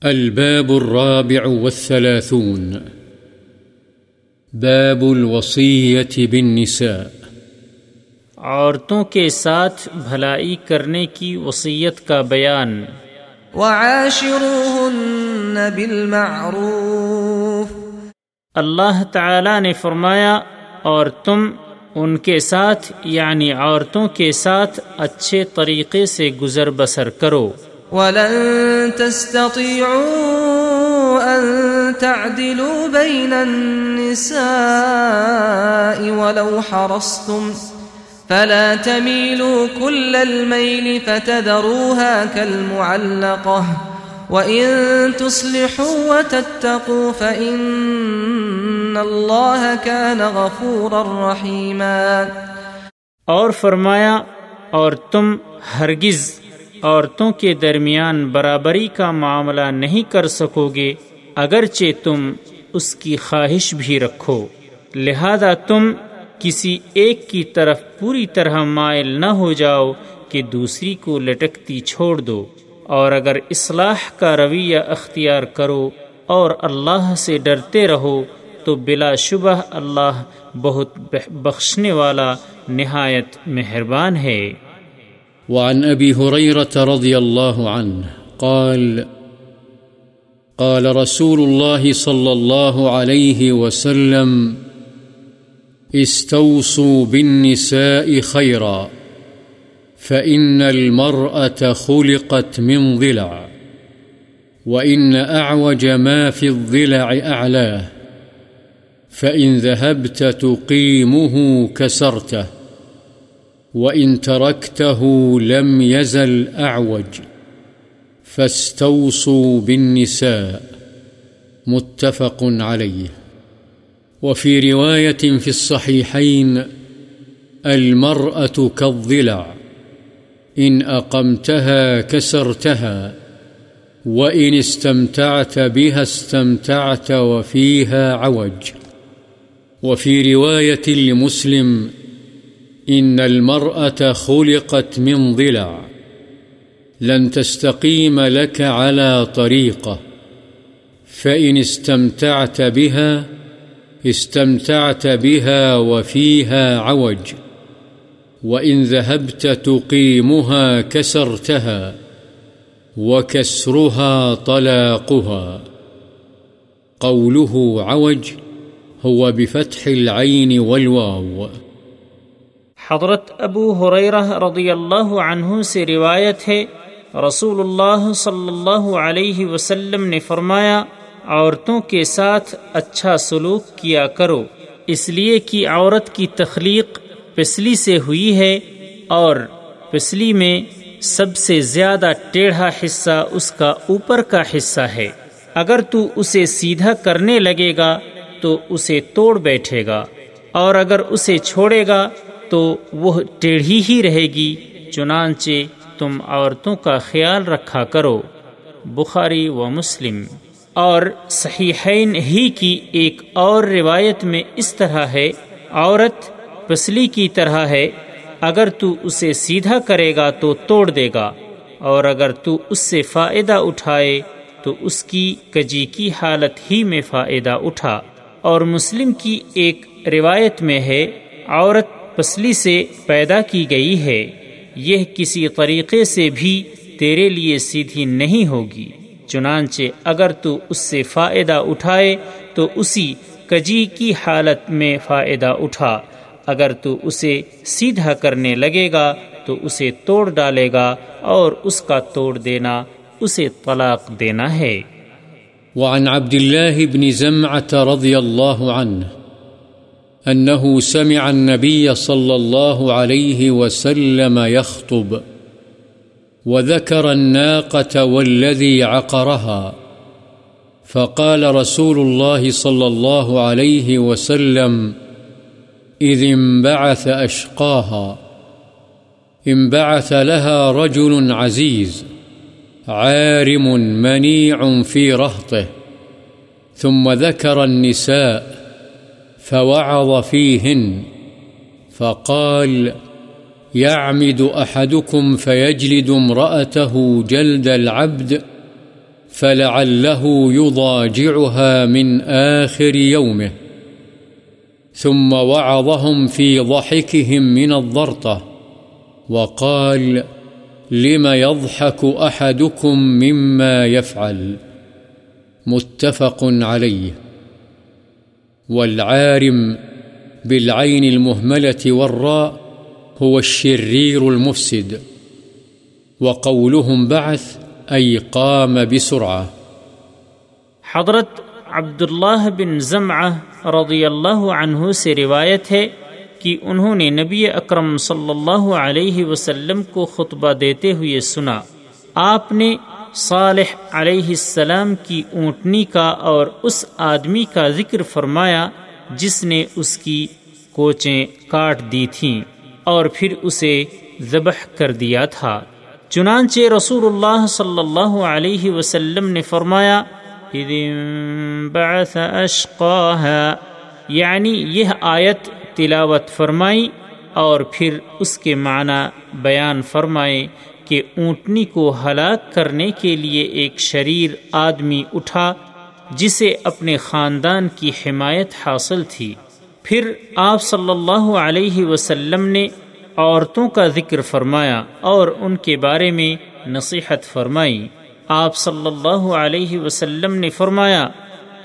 الباب الرابع والثلاثون. باب الوصية بالنساء. عورتوں کے ساتھ بھلائی کرنے کی وصیت کا بیان. وعاشروهن بالمعروف. اللہ تعالی نے فرمایا اور تم ان کے ساتھ یعنی عورتوں کے ساتھ اچھے طریقے سے گزر بسر کرو۔ ولن تستطيعوا أن تعدلوا بين النساء ولو حرصتم فلا تميلوا كل الميل فتذروها كالمعلقة وإن تصلحوا وتتقوا فإن الله كان غفورا رحيما اور فرمایا اور تم ہرگز عورتوں کے درمیان برابری کا معاملہ نہیں کر سکو گے، اگرچہ تم اس کی خواہش بھی رکھو۔ لہذا تم کسی ایک کی طرف پوری طرح مائل نہ ہو جاؤ کہ دوسری کو لٹکتی چھوڑ دو۔ اور اگر اصلاح کا رویہ اختیار کرو اور اللہ سے ڈرتے رہو، تو بلا شبہ اللہ بہت بخشنے والا نہایت مہربان ہے۔ وعن أبي هريرة رضي الله عنه قال قال رسول الله صلى الله عليه وسلم، استوصوا بالنساء خيرا، فإن المرأة خلقت من ضلع، وإن أعوج ما في الضلع أعلاه، فإن ذهبت تقيمه كسرته. وإن تركته لم يزل أعوج فاستوصوا بالنساء متفق عليه وفي رواية في الصحيحين المرأة كالضلع إن أقمتها كسرتها وإن استمتعت بها استمتعت وفيها عوج وفي رواية لمسلم إن المرأة خلقت من ضلع لن تستقيم لك على طريقة فإن استمتعت بها استمتعت بها وفيها عوج، وإن ذهبت تقيمها كسرتها وكسرها طلاقها. قوله عوج هو بفتح العين والواو. حضرت ابو حریرہ رضی اللہ عنہ سے روایت ہے رسول اللہ صلی اللہ علیہ وسلم نے فرمایا، عورتوں کے ساتھ اچھا سلوک کیا کرو، اس لیے کہ عورت کی تخلیق پسلی سے ہوئی ہے اور پسلی میں سب سے زیادہ ٹیڑھا حصہ اس کا اوپر کا حصہ ہے۔ اگر تو اسے سیدھا کرنے لگے گا تو اسے توڑ بیٹھے گا، اور اگر اسے چھوڑے گا تو وہ ٹیڑھی ہی رہے گی، چنانچہ تم عورتوں کا خیال رکھا کرو۔ بخاری و مسلم۔ اور صحیحین ہی کی ایک اور روایت میں اس طرح ہے، عورت پسلی کی طرح ہے، اگر تو اسے سیدھا کرے گا تو توڑ دے گا، اور اگر تو اس سے فائدہ اٹھائے تو اس کی کجی کی حالت ہی میں فائدہ اٹھا۔ اور مسلم کی ایک روایت میں ہے، عورت پسلی سے پیدا کی گئی ہے۔ یہ کسی طریقے سے بھی تیرے لیے سیدھی نہیں ہوگی۔ چنانچہ اگر تو اس سے فائدہ اٹھائے، تو اسی کجی کی حالت میں فائدہ اٹھا۔ اگر تو اسے سیدھا کرنے لگے گا، تو اسے توڑ ڈالے گا اور اس کا توڑ دینا، اسے طلاق دینا ہے۔ وعن عبد الله بن زمعة رضي الله عنه أنه سمع النبي صلى الله عليه وسلم يخطب، وذكر الناقة والذي عقرها. فقال رسول الله صلى الله عليه وسلم إذ انبعث أشقاها، انبعث لها رجل عزيز، عارم منيع في رهطه، ثم ذكر النساء فوعظ فيهن، فقال، يعمد أحدكم فيجلد امرأته جلد العبد، فلعله يضاجعها من آخر يومه. ثم وعظهم في ضحكهم من الضرطة، وقال، لم يضحك أحدكم مما يفعل؟ متفق عليه. والعارم بالعين المهملة والراء هو الشرير المفسد، وقولهم بعث أي قام بسرعة. حضرت عبداللہ بن زمعہ رضی اللہ عنہ سے روایت ہے کہ انہوں نے نبی اکرم صلی اللہ علیہ وسلم کو خطبہ دیتے ہوئے سنا، آپ نے صالح علیہ السلام کی اونٹنی کا اور اس آدمی کا ذکر فرمایا جس نے اس کی کوچیں کاٹ دی تھیں اور پھر اسے ذبح کر دیا تھا۔ چنانچہ رسول اللہ صلی اللہ علیہ وسلم نے فرمایا بعث یعنی یہ آیت تلاوت فرمائی اور پھر اس کے معنی بیان فرمائے کہ اونٹنی کو ہلاک کرنے کے لیے ایک شریر آدمی اٹھا، جسے اپنے خاندان کی حمایت حاصل تھی۔ پھر آپ صلی اللہ علیہ وسلم نے عورتوں کا ذکر فرمایا اور ان کے بارے میں نصیحت فرمائی۔ آپ صلی اللہ علیہ وسلم نے فرمایا،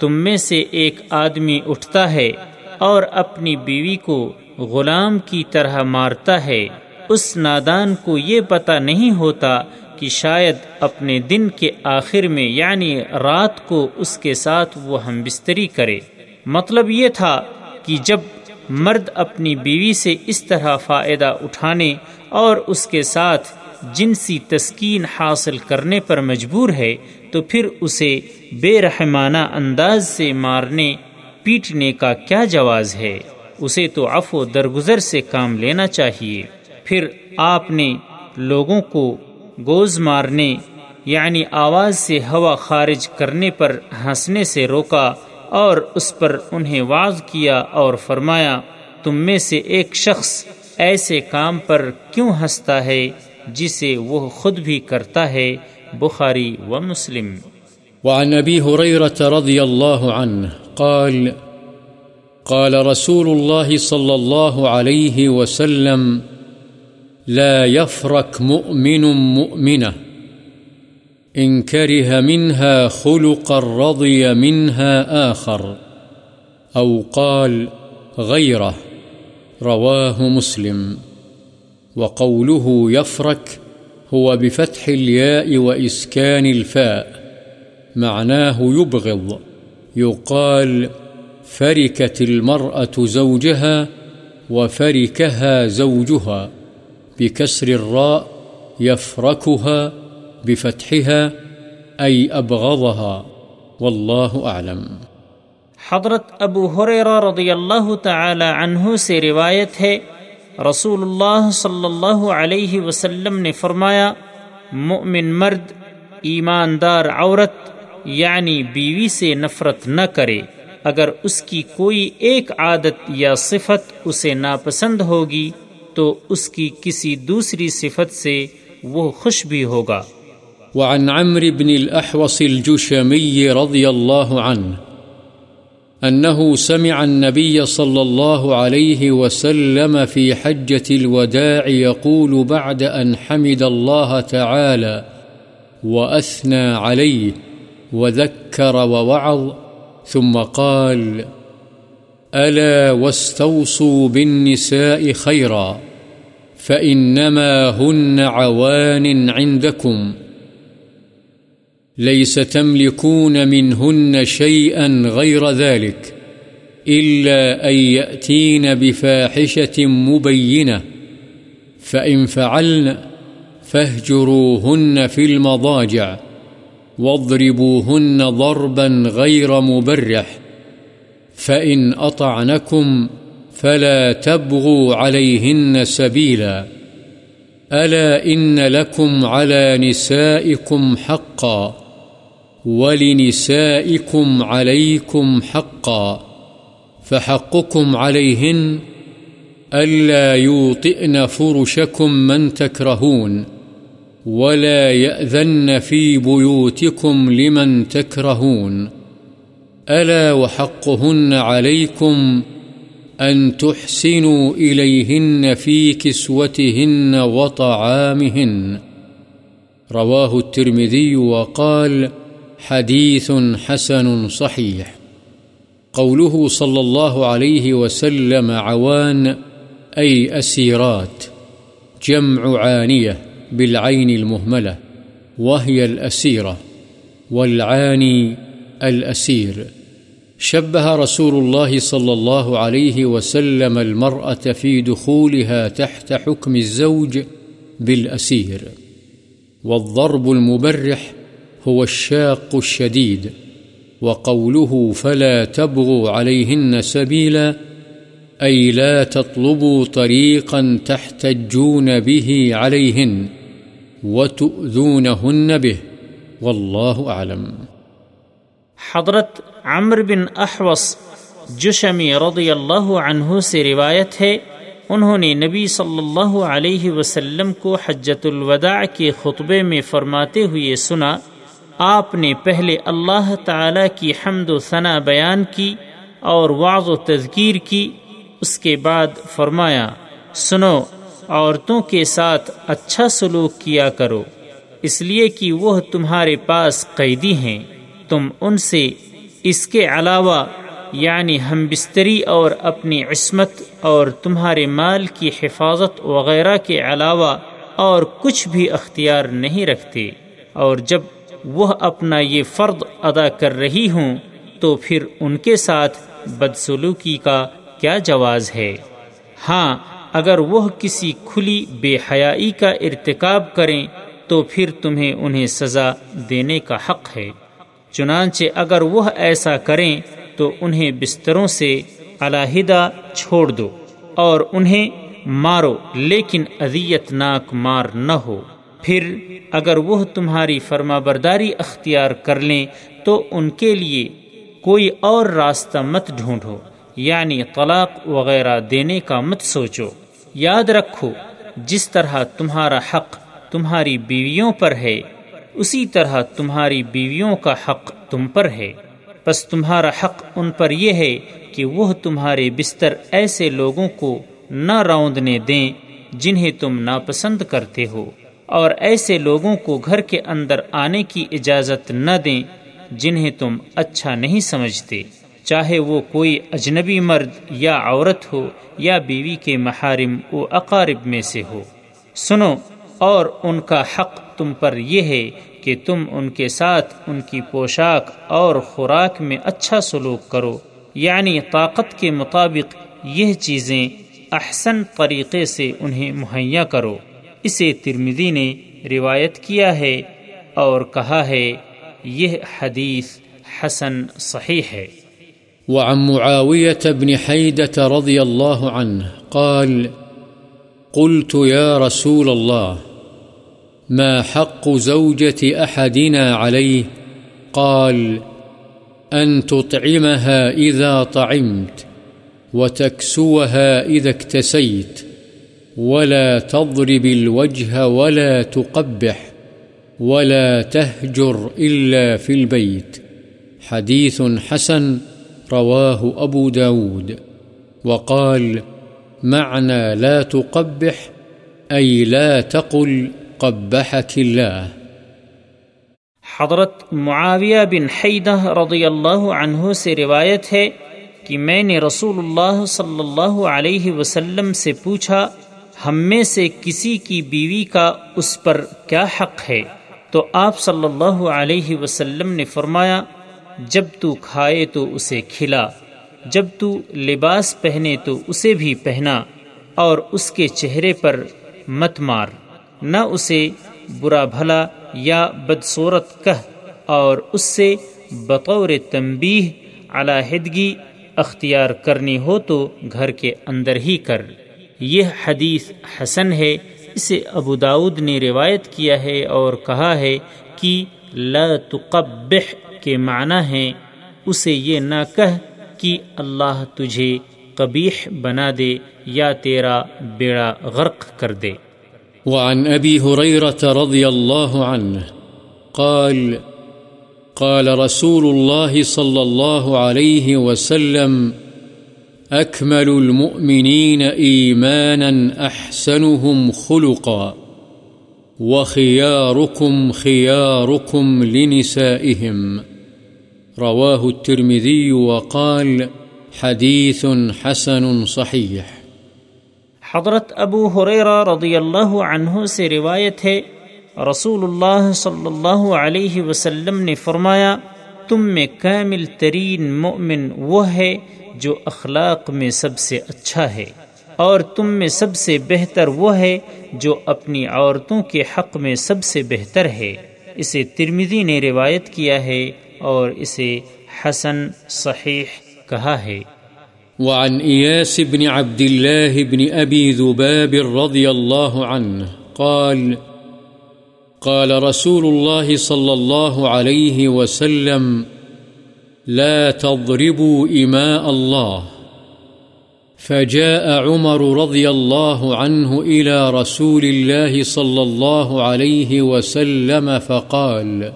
تم میں سے ایک آدمی اٹھتا ہے اور اپنی بیوی کو غلام کی طرح مارتا ہے۔ اس نادان کو یہ پتہ نہیں ہوتا کہ شاید اپنے دن کے آخر میں یعنی رات کو اس کے ساتھ وہ ہم بستری کرے۔ مطلب یہ تھا کہ جب مرد اپنی بیوی سے اس طرح فائدہ اٹھانے اور اس کے ساتھ جنسی تسکین حاصل کرنے پر مجبور ہے، تو پھر اسے بے رحمانہ انداز سے مارنے، پیٹنے کا کیا جواز ہے؟ اسے تو عفو درگزر سے کام لینا چاہیے۔ پھر آپ نے لوگوں کو گوز مارنے یعنی آواز سے ہوا خارج کرنے پر ہنسنے سے روکا اور اس پر انہیں واض کیا اور فرمایا، تم میں سے ایک شخص ایسے کام پر کیوں ہنستا ہے جسے وہ خود بھی کرتا ہے؟ بخاری و مسلم۔ وعن ابی حریرت رضی اللہ عنہ قال قال رسول الله صلى الله عليه وسلم لا يفرك مؤمن مؤمنة. إن كره منها خلقا رضي منها آخر. أو قال غيره. رواه مسلم. وقوله يفرك هو بفتح الياء وإسكان الفاء. معناه يبغض. يقال فركت المرأة زوجها وفركها زوجها. بكسر الراء يفركها بفتحها أي أبغضها والله أعلم. حضرت ابو حریرہ رضی اللہ تعالی عنہ سے روایت ہے رسول اللہ صلی اللہ علیہ وسلم نے فرمایا، مؤمن مرد، ایماندار عورت یعنی بیوی سے نفرت نہ کرے۔ اگر اس کی کوئی ایک عادت یا صفت اسے ناپسند ہوگی تو اس کی کسی دوسری صفت سے وہ خوش بھی ہوگا۔ وعن عمر بن الأحوص الجشمي رضي الله عنه أنه سمع النبي صلى الله عليه وسلم في حجة الوداع يقول بعد أن حمد الله تعالى وأثنى عليه وذكر ووعظ ثم قال ألا واستوصوا بالنساء خيرا فإنما هن عوان عندكم ليس تملكون منهن شيئا غير ذلك إلا أن يأتين بفاحشة مبينة فإن فعلن فاهجروهن في المضاجع واضربوهن ضربا غير مبرح فإن أطعنكم فلا تبغوا عليهن سبيلا ألا إن لكم على نسائكم حقا ولنسائكم عليكم حقا فحقكم عليهن ألا يوطئن فرشكم من تكرهون ولا يأذن في بيوتكم لمن تكرهون ألا وحقهن عليكم أن تحسنوا إليهن في كسوتهن وطعامهن. رواه الترمذي وقال حديث حسن صحيح. قوله صلى الله عليه وسلم عوان، أي أسيرات، جمع عانية بالعين المهملة، وهي الأسيرة، والعاني الأسير. شبه رسول الله صلى الله عليه وسلم المرأة في دخولها تحت حكم الزوج بالأسير. والضرب المبرح هو الشاق الشديد، وقوله فلا تبغوا عليهن سبيلا، أي لا تطلبوا طريقا تحتجون به عليهن وتؤذونهن به، والله أعلم. حضرت عمر بن احوص جشمی رضی اللہ عنہ سے روایت ہے، انہوں نے نبی صلی اللہ علیہ وسلم کو حجت الوداع کے خطبے میں فرماتے ہوئے سنا، آپ نے پہلے اللہ تعالی کی حمد و ثنا بیان کی اور واض و تذکیر کی، اس کے بعد فرمایا، سنو عورتوں کے ساتھ اچھا سلوک کیا کرو، اس لیے کہ وہ تمہارے پاس قیدی ہیں۔ تم ان سے اس کے علاوہ یعنی ہم بستری اور اپنی عصمت اور تمہارے مال کی حفاظت وغیرہ کے علاوہ اور کچھ بھی اختیار نہیں رکھتے۔ اور جب وہ اپنا یہ فرد ادا کر رہی ہوں، تو پھر ان کے ساتھ بدسلوکی کا کیا جواز ہے؟ ہاں اگر وہ کسی کھلی بے حیائی کا ارتکاب کریں، تو پھر تمہیں انہیں سزا دینے کا حق ہے۔ چنانچہ اگر وہ ایسا کریں تو انہیں بستروں سے علیحدہ چھوڑ دو اور انہیں مارو، لیکن اذیت ناک مار نہ ہو۔ پھر اگر وہ تمہاری فرما برداری اختیار کر لیں تو ان کے لیے کوئی اور راستہ مت ڈھونڈو یعنی طلاق وغیرہ دینے کا مت سوچو۔ یاد رکھو، جس طرح تمہارا حق تمہاری بیویوں پر ہے اسی طرح تمہاری بیویوں کا حق تم پر ہے۔ بس تمہارا حق ان پر یہ ہے کہ وہ تمہارے بستر ایسے لوگوں کو نہ روندنے دیں جنہیں تم ناپسند کرتے ہو، اور ایسے لوگوں کو گھر کے اندر آنے کی اجازت نہ دیں جنہیں تم اچھا نہیں سمجھتے۔ چاہے وہ کوئی اجنبی مرد یا عورت ہو یا بیوی کے محارم و اقارب میں سے ہو۔ سنو، اور ان کا حق تم پر یہ ہے کہ تم ان کے ساتھ ان کی پوشاک اور خوراک میں اچھا سلوک کرو۔ یعنی طاقت کے مطابق یہ چیزیں احسن طریقے سے انہیں مہیا کرو۔ اسے ترمدی نے روایت کیا ہے اور کہا ہے، یہ حدیث حسن صحیح ہے۔ وعن معاوية بن حيدة رضي الله عنه قال، قلت يا رسول الله ما حق زوجة أحدنا عليه؟ قال، أن تطعمها إذا طعمت، وتكسوها إذا اكتسيت، ولا تضرب الوجه ولا تقبح، ولا تهجر إلا في البيت. حديث حسن رواه أبو داود. وقال، معنى لا تقبح، أي لا تقل قبحك الله. حضرت معاویہ بن حیدہ رضی اللہ عنہ سے روایت ہے کہ میں نے رسول اللہ صلی اللہ علیہ وسلم سے پوچھا، ہم میں سے کسی کی بیوی کا اس پر کیا حق ہے؟ تو آپ صلی اللہ علیہ وسلم نے فرمایا، جب تو کھائے تو اسے کھلا، جب تو لباس پہنے تو اسے بھی پہنا، اور اس کے چہرے پر مت مار۔ نہ اسے برا بھلا یا بدصورت کہہ اور اس سے بطور تنبیہ علیحدگی اختیار کرنی ہو تو گھر کے اندر ہی کر۔ یہ حدیث حسن ہے، اسے ابو داود نے روایت کیا ہے اور کہا ہے کہ لا تقبح کے معنی ہیں۔ اسے یہ نہ کہہ کہ اللہ تجھے قبیح بنا دے یا تیرا بیڑا غرق کر دے۔ وعن أبي هريرة رضي الله عنه قال قال رسول الله صلى الله عليه وسلم أكمل المؤمنين إيمانا أحسنهم خلقا، وخياركم خياركم لنسائهم. رواه الترمذي وقال حديث حسن صحيح. حضرت ابو حریرہ رضی اللہ عنہ سے روایت ہے رسول اللہ صلی اللہ علیہ وسلم نے فرمایا، تم میں کامل ترین مؤمن وہ ہے جو اخلاق میں سب سے اچھا ہے، اور تم میں سب سے بہتر وہ ہے جو اپنی عورتوں کے حق میں سب سے بہتر ہے۔ اسے ترمیدی نے روایت کیا ہے اور اسے حسن صحیح کہا ہے۔ وعن إياس بن عبد الله بن أبي ذباب رضي الله عنه قال قال رسول الله صلى الله عليه وسلم، لا تضربوا إماء الله. فجاء عمر رضي الله عنه إلى رسول الله صلى الله عليه وسلم فقال،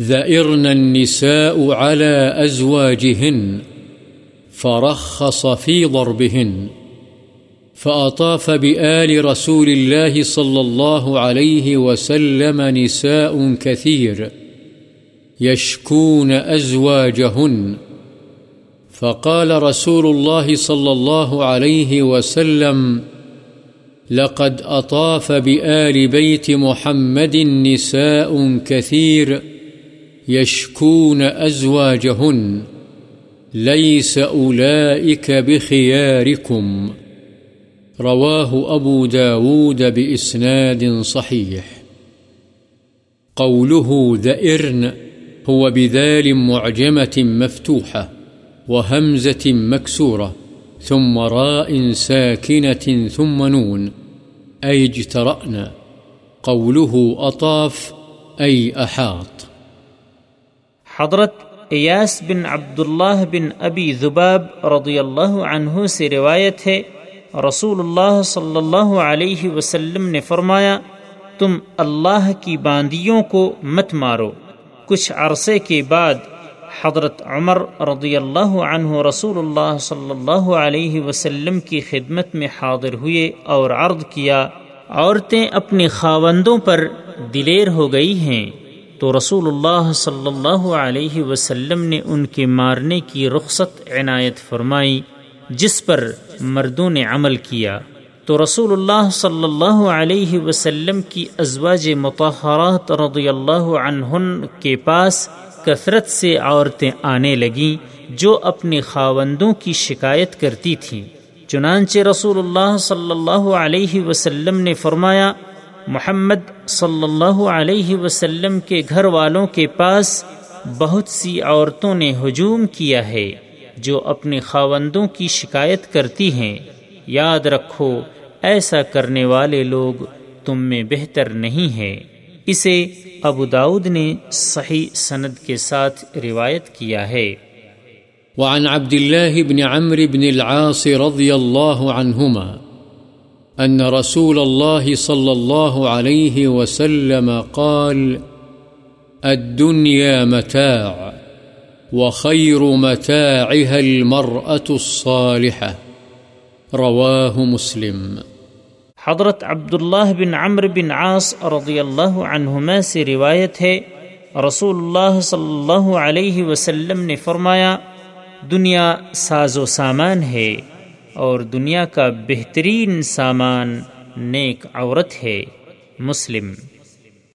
ذئرن النساء على أزواجهن. فرخص في ضربهن، فأطاف بآل رسول الله صلى الله عليه وسلم نساء كثير يشكون أزواجهن. فقال رسول الله صلى الله عليه وسلم، لقد أطاف بآل بيت محمد نساء كثير يشكون أزواجهن. ليس أولئك بخياركم. رواه أبو داود بإسناد صحيح. قوله ذئرن، هو بذال معجمة مفتوحة وهمزة مكسورة، ثم راء ساكنة ثم نون. أي اجترأنا قوله أطاف، أي أحاط. حضرت ایاس بن عبداللہ بن ابی ذباب رضی اللہ عنہ سے روایت ہے رسول اللہ صلی اللہ علیہ وسلم نے فرمایا، تم اللہ کی باندیوں کو مت مارو۔ کچھ عرصے کے بعد حضرت عمر رضی اللہ عنہ رسول اللہ صلی اللہ علیہ وسلم کی خدمت میں حاضر ہوئے اور عرض کیا، عورتیں اپنے خاوندوں پر دلیر ہو گئی ہیں۔ تو رسول اللہ صلی اللہ علیہ وسلم نے ان کے مارنے کی رخصت عنایت فرمائی، جس پر مردوں نے عمل کیا۔ تو رسول اللہ صلی اللہ علیہ وسلم کی ازواج متحرات رضی اللہ عنہن کے پاس کثرت سے عورتیں آنے لگیں، جو اپنے خاوندوں کی شکایت کرتی تھیں۔ چنانچہ رسول اللہ صلی اللہ علیہ وسلم نے فرمایا محمد صلی اللہ علیہ وسلم کے گھر والوں کے پاس بہت سی عورتوں نے ہجوم کیا ہے جو اپنے خاوندوں کی شکایت کرتی ہیں۔ یاد رکھو، ایسا کرنے والے لوگ تم میں بہتر نہیں ہے اسے ابو داود نے صحیح سند کے ساتھ روایت کیا ہے۔ وعن عبد الله بن عمرو بن العاص رضي الله عنهما أن رسول الله صلى الله عليه وسلم قال، الدنيا متاع وخير متاعها المرأة الصالحة. رواه مسلم. حضرت عبداللہ بن عمر بن عاص رضی اللہ عنہما سے روایت ہے، رسول اللہ صلی اللہ علیہ وسلم نے فرمایا، دنیا ساز و سامان ہے۔ اور دنیا کا بہترین سامان نیک عورت ہے مسلم۔